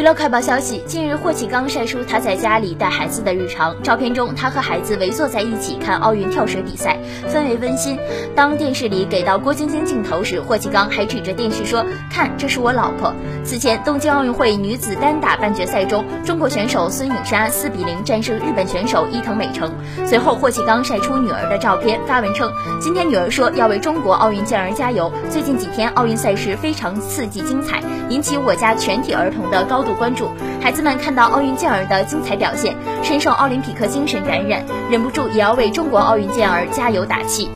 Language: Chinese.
娱乐快报消息：近日，霍启刚晒出他在家里带孩子的日常照片中，他和孩子围坐在一起看奥运跳水比赛，氛围温馨。当电视里给到郭晶晶镜头时，霍启刚还指着电视说：“看，这是我老婆。”此前，东京奥运会女子单打半决赛中，中国选手孙颖莎四比零战胜日本选手伊藤美诚。随后，霍启刚晒出女儿的照片，发文称：“今天女儿说要为中国奥运健儿加油。最近几天奥运赛事非常刺激精彩，引起我家全体儿童的高度。”关注孩子们看到奥运健儿的精彩表现，深受奥林匹克精神感染，忍不住也要为中国奥运健儿加油打气。